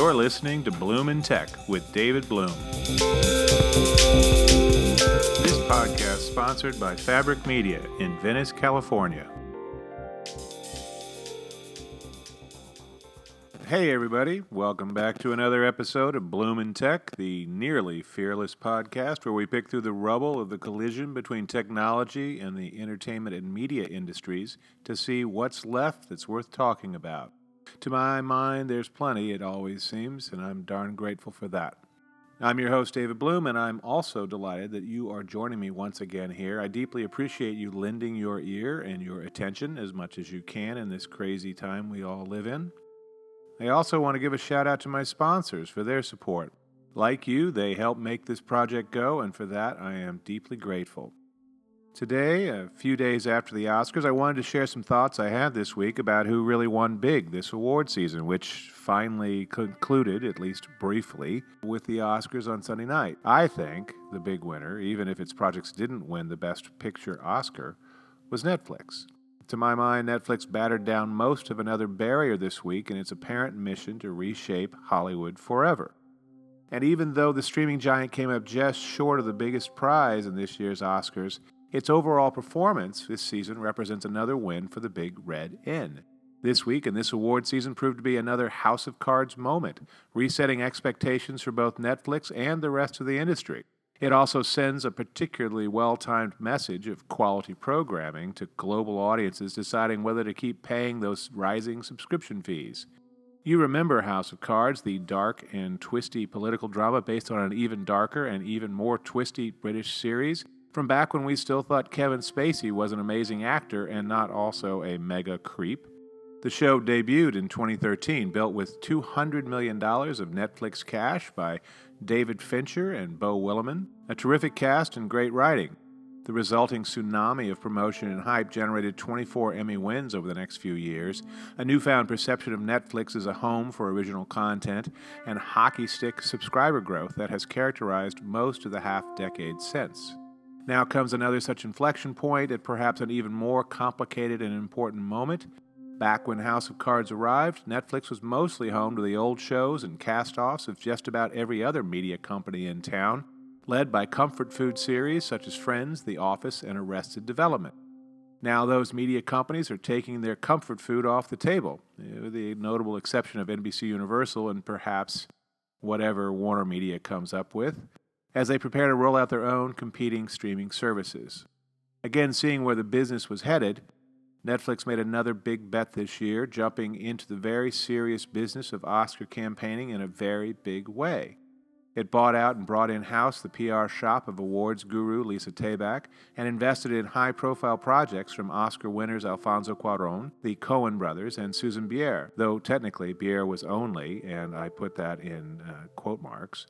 You're listening to Bloom in Tech with David Bloom. This podcast sponsored by Fabric Media in Venice, California. Hey, everybody. Welcome back to another episode of Bloom in Tech, the nearly fearless podcast where we pick through the rubble of the collision between technology and the entertainment and media industries to see what's left that's worth talking about. To my mind, there's plenty, it always seems, and I'm darn grateful for that. I'm your host, David Bloom, and I'm also delighted that you are joining me once again here. I deeply appreciate you lending your ear and your attention as much as you can in this crazy time we all live in. I also want to give a shout out to my sponsors for their support. Like you, they help make this project go, and for that I am deeply grateful. Today, a few days after the Oscars, I wanted to share some thoughts I had this week about who really won big this award season, which finally concluded, at least briefly, with the Oscars on Sunday night. I think the big winner, even if its projects didn't win the Best Picture Oscar, was Netflix. To my mind, Netflix battered down most of another barrier this week in its apparent mission to reshape Hollywood forever. And even though the streaming giant came up just short of the biggest prize in this year's Oscars, its overall performance this season represents another win for the Big Red N. This week and this award season proved to be another House of Cards moment, resetting expectations for both Netflix and the rest of the industry. It also sends a particularly well timed message of quality programming to global audiences deciding whether to keep paying those rising subscription fees. You remember House of Cards, the dark and twisty political drama based on an even darker and even more twisty British series? From back when we still thought Kevin Spacey was an amazing actor and not also a mega creep. The show debuted in 2013, built with $200 million of Netflix cash by David Fincher and Beau Willimon, a terrific cast and great writing. The resulting tsunami of promotion and hype generated 24 Emmy wins over the next few years, a newfound perception of Netflix as a home for original content, and hockey stick subscriber growth that has characterized most of the half decade since. Now comes another such inflection point at perhaps an even more complicated and important moment. Back when House of Cards arrived, Netflix was mostly home to the old shows and cast offs of just about every other media company in town, led by comfort food series such as Friends, The Office, and Arrested Development. Now, those media companies are taking their comfort food off the table, eh, with the notable exception of NBC Universal and perhaps whatever Warner Media comes up with as they prepare to roll out their own competing streaming services. Again, seeing where the business was headed, Netflix made another big bet this year, jumping into the very serious business of Oscar campaigning in a very big way. It bought out and brought in house the PR shop of awards guru Lisa Taback and invested in high profile projects from Oscar winners Alfonso Cuaron, the Coen brothers, and Susan Bier, though technically Bier was only, and I put that in uh, quote marks,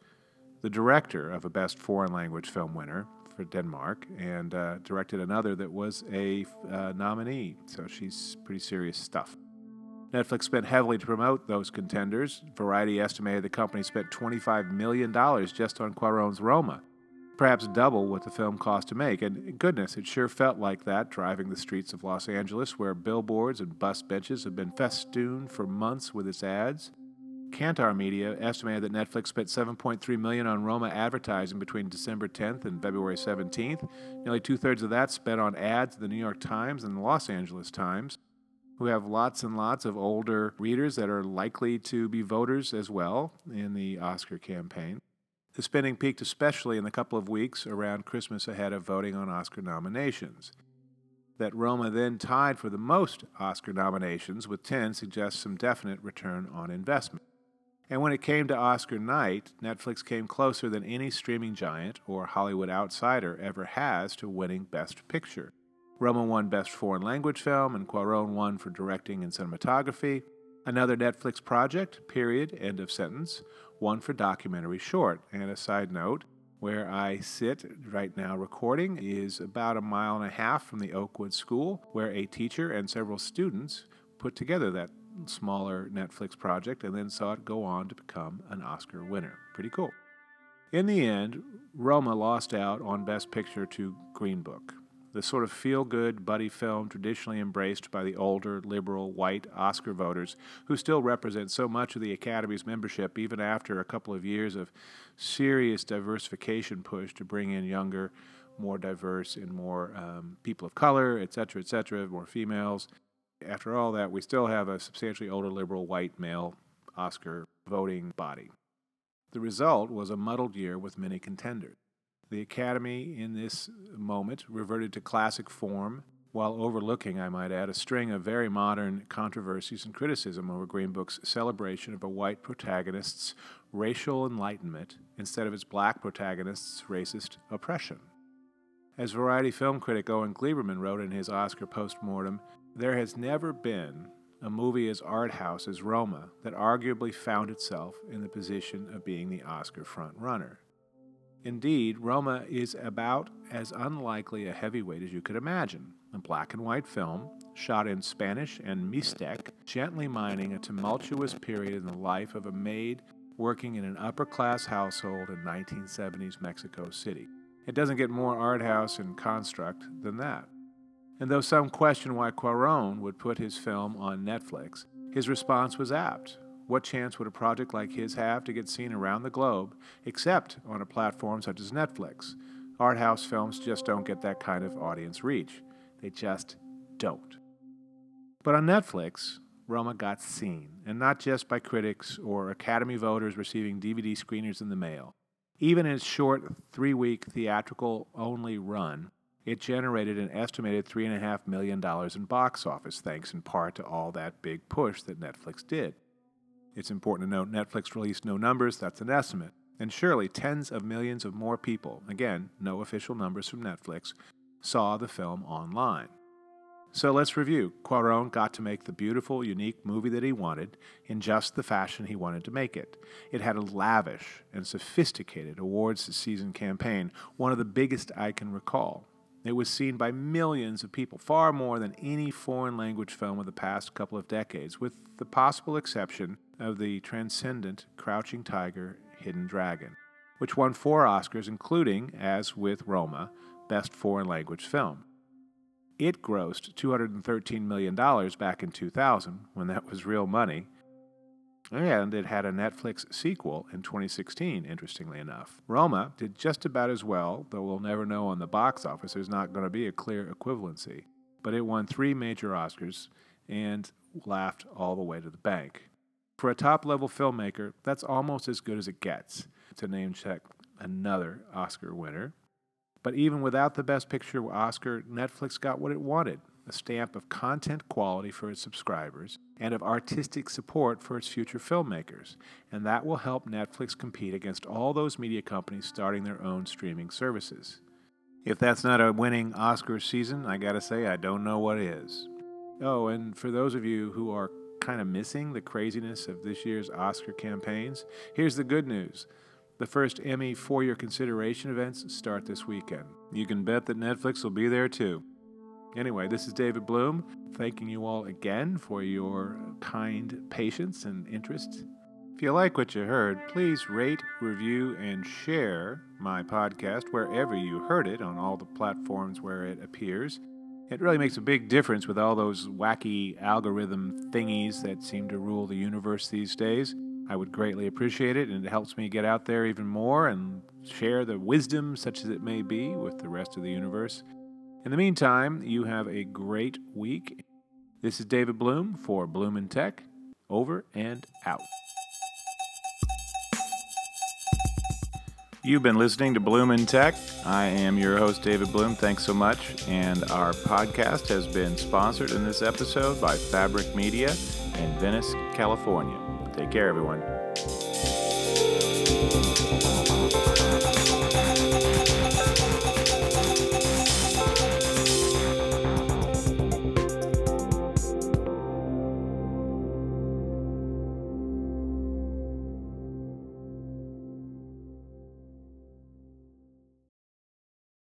the director of a Best Foreign Language Film winner for Denmark, and uh, directed another that was a uh, nominee. So she's pretty serious stuff. Netflix spent heavily to promote those contenders. Variety estimated the company spent $25 million just on Cuaron's Roma, perhaps double what the film cost to make. And goodness, it sure felt like that driving the streets of Los Angeles, where billboards and bus benches have been festooned for months with its ads. Kantar Media estimated that Netflix spent 7.3 million on Roma advertising between December 10th and February 17th. Nearly two-thirds of that spent on ads in the New York Times and the Los Angeles Times, who have lots and lots of older readers that are likely to be voters as well in the Oscar campaign. The spending peaked especially in the couple of weeks around Christmas ahead of voting on Oscar nominations. That Roma then tied for the most Oscar nominations with 10 suggests some definite return on investment. And when it came to Oscar night, Netflix came closer than any streaming giant or Hollywood outsider ever has to winning Best Picture. Roma won Best Foreign Language Film, and Cuaron won for directing and cinematography. Another Netflix project, period, end of sentence, won for documentary short. And a side note, where I sit right now recording is about a mile and a half from the Oakwood School, where a teacher and several students put together that smaller Netflix project and then saw it go on to become an Oscar winner. Pretty cool. In the end, Roma lost out on Best Picture to Green Book. the sort of feel good buddy film traditionally embraced by the older, liberal, white Oscar voters who still represent so much of the Academy's membership even after a couple of years of serious diversification push to bring in younger, more diverse, and more um, people of color, et cetera, et cetera, more females. After all that, we still have a substantially older, liberal, white male Oscar voting body. The result was a muddled year with many contenders. The Academy, in this moment, reverted to classic form while overlooking, I might add, a string of very modern controversies and criticism over Green Book's celebration of a white protagonist's racial enlightenment instead of its black protagonist's racist oppression. As Variety film critic Owen Gleiberman wrote in his Oscar postmortem, there has never been a movie as art house as Roma that arguably found itself in the position of being the Oscar frontrunner. Indeed, Roma is about as unlikely a heavyweight as you could imagine. A black and white film, shot in Spanish and Mixtec, gently mining a tumultuous period in the life of a maid working in an upper class household in 1970s Mexico City. It doesn't get more art house and construct than that. And though some question why Cuaron would put his film on Netflix, his response was apt. What chance would a project like his have to get seen around the globe, except on a platform such as Netflix? Art house films just don't get that kind of audience reach. They just don't. But on Netflix, Roma got seen, and not just by critics or Academy voters receiving DVD screeners in the mail. Even in its short three week theatrical only run, it generated an estimated $3.5 million in box office, thanks in part to all that big push that Netflix did. It's important to note Netflix released no numbers, that's an estimate. And surely tens of millions of more people, again, no official numbers from Netflix, saw the film online. So let's review. Cuaron got to make the beautiful, unique movie that he wanted in just the fashion he wanted to make it. It had a lavish and sophisticated awards season campaign, one of the biggest I can recall. It was seen by millions of people, far more than any foreign language film of the past couple of decades, with the possible exception of the transcendent Crouching Tiger, Hidden Dragon, which won four Oscars, including, as with Roma, Best Foreign Language Film. It grossed $213 million back in 2000, when that was real money, and it had a Netflix sequel in 2016, interestingly enough. Roma did just about as well, though we'll never know on the box office. There's not going to be a clear equivalency. But it won three major Oscars and laughed all the way to the bank. For a top level filmmaker, that's almost as good as it gets to name check another Oscar winner. But even without the Best Picture Oscar, Netflix got what it wanted a stamp of content quality for its subscribers and of artistic support for its future filmmakers. And that will help Netflix compete against all those media companies starting their own streaming services. If that's not a winning Oscar season, I gotta say, I don't know what is. Oh, and for those of you who are kind of missing the craziness of this year's Oscar campaigns, here's the good news. The first Emmy for your consideration events start this weekend. You can bet that Netflix will be there too. Anyway, this is David Bloom, thanking you all again for your kind patience and interest. If you like what you heard, please rate, review, and share my podcast wherever you heard it on all the platforms where it appears. It really makes a big difference with all those wacky algorithm thingies that seem to rule the universe these days. I would greatly appreciate it, and it helps me get out there even more and share the wisdom, such as it may be, with the rest of the universe. In the meantime, you have a great week. This is David Bloom for Bloom in Tech. Over and out. You've been listening to Bloom in Tech. I am your host, David Bloom. Thanks so much. And our podcast has been sponsored in this episode by Fabric Media in Venice, California. Take care, everyone.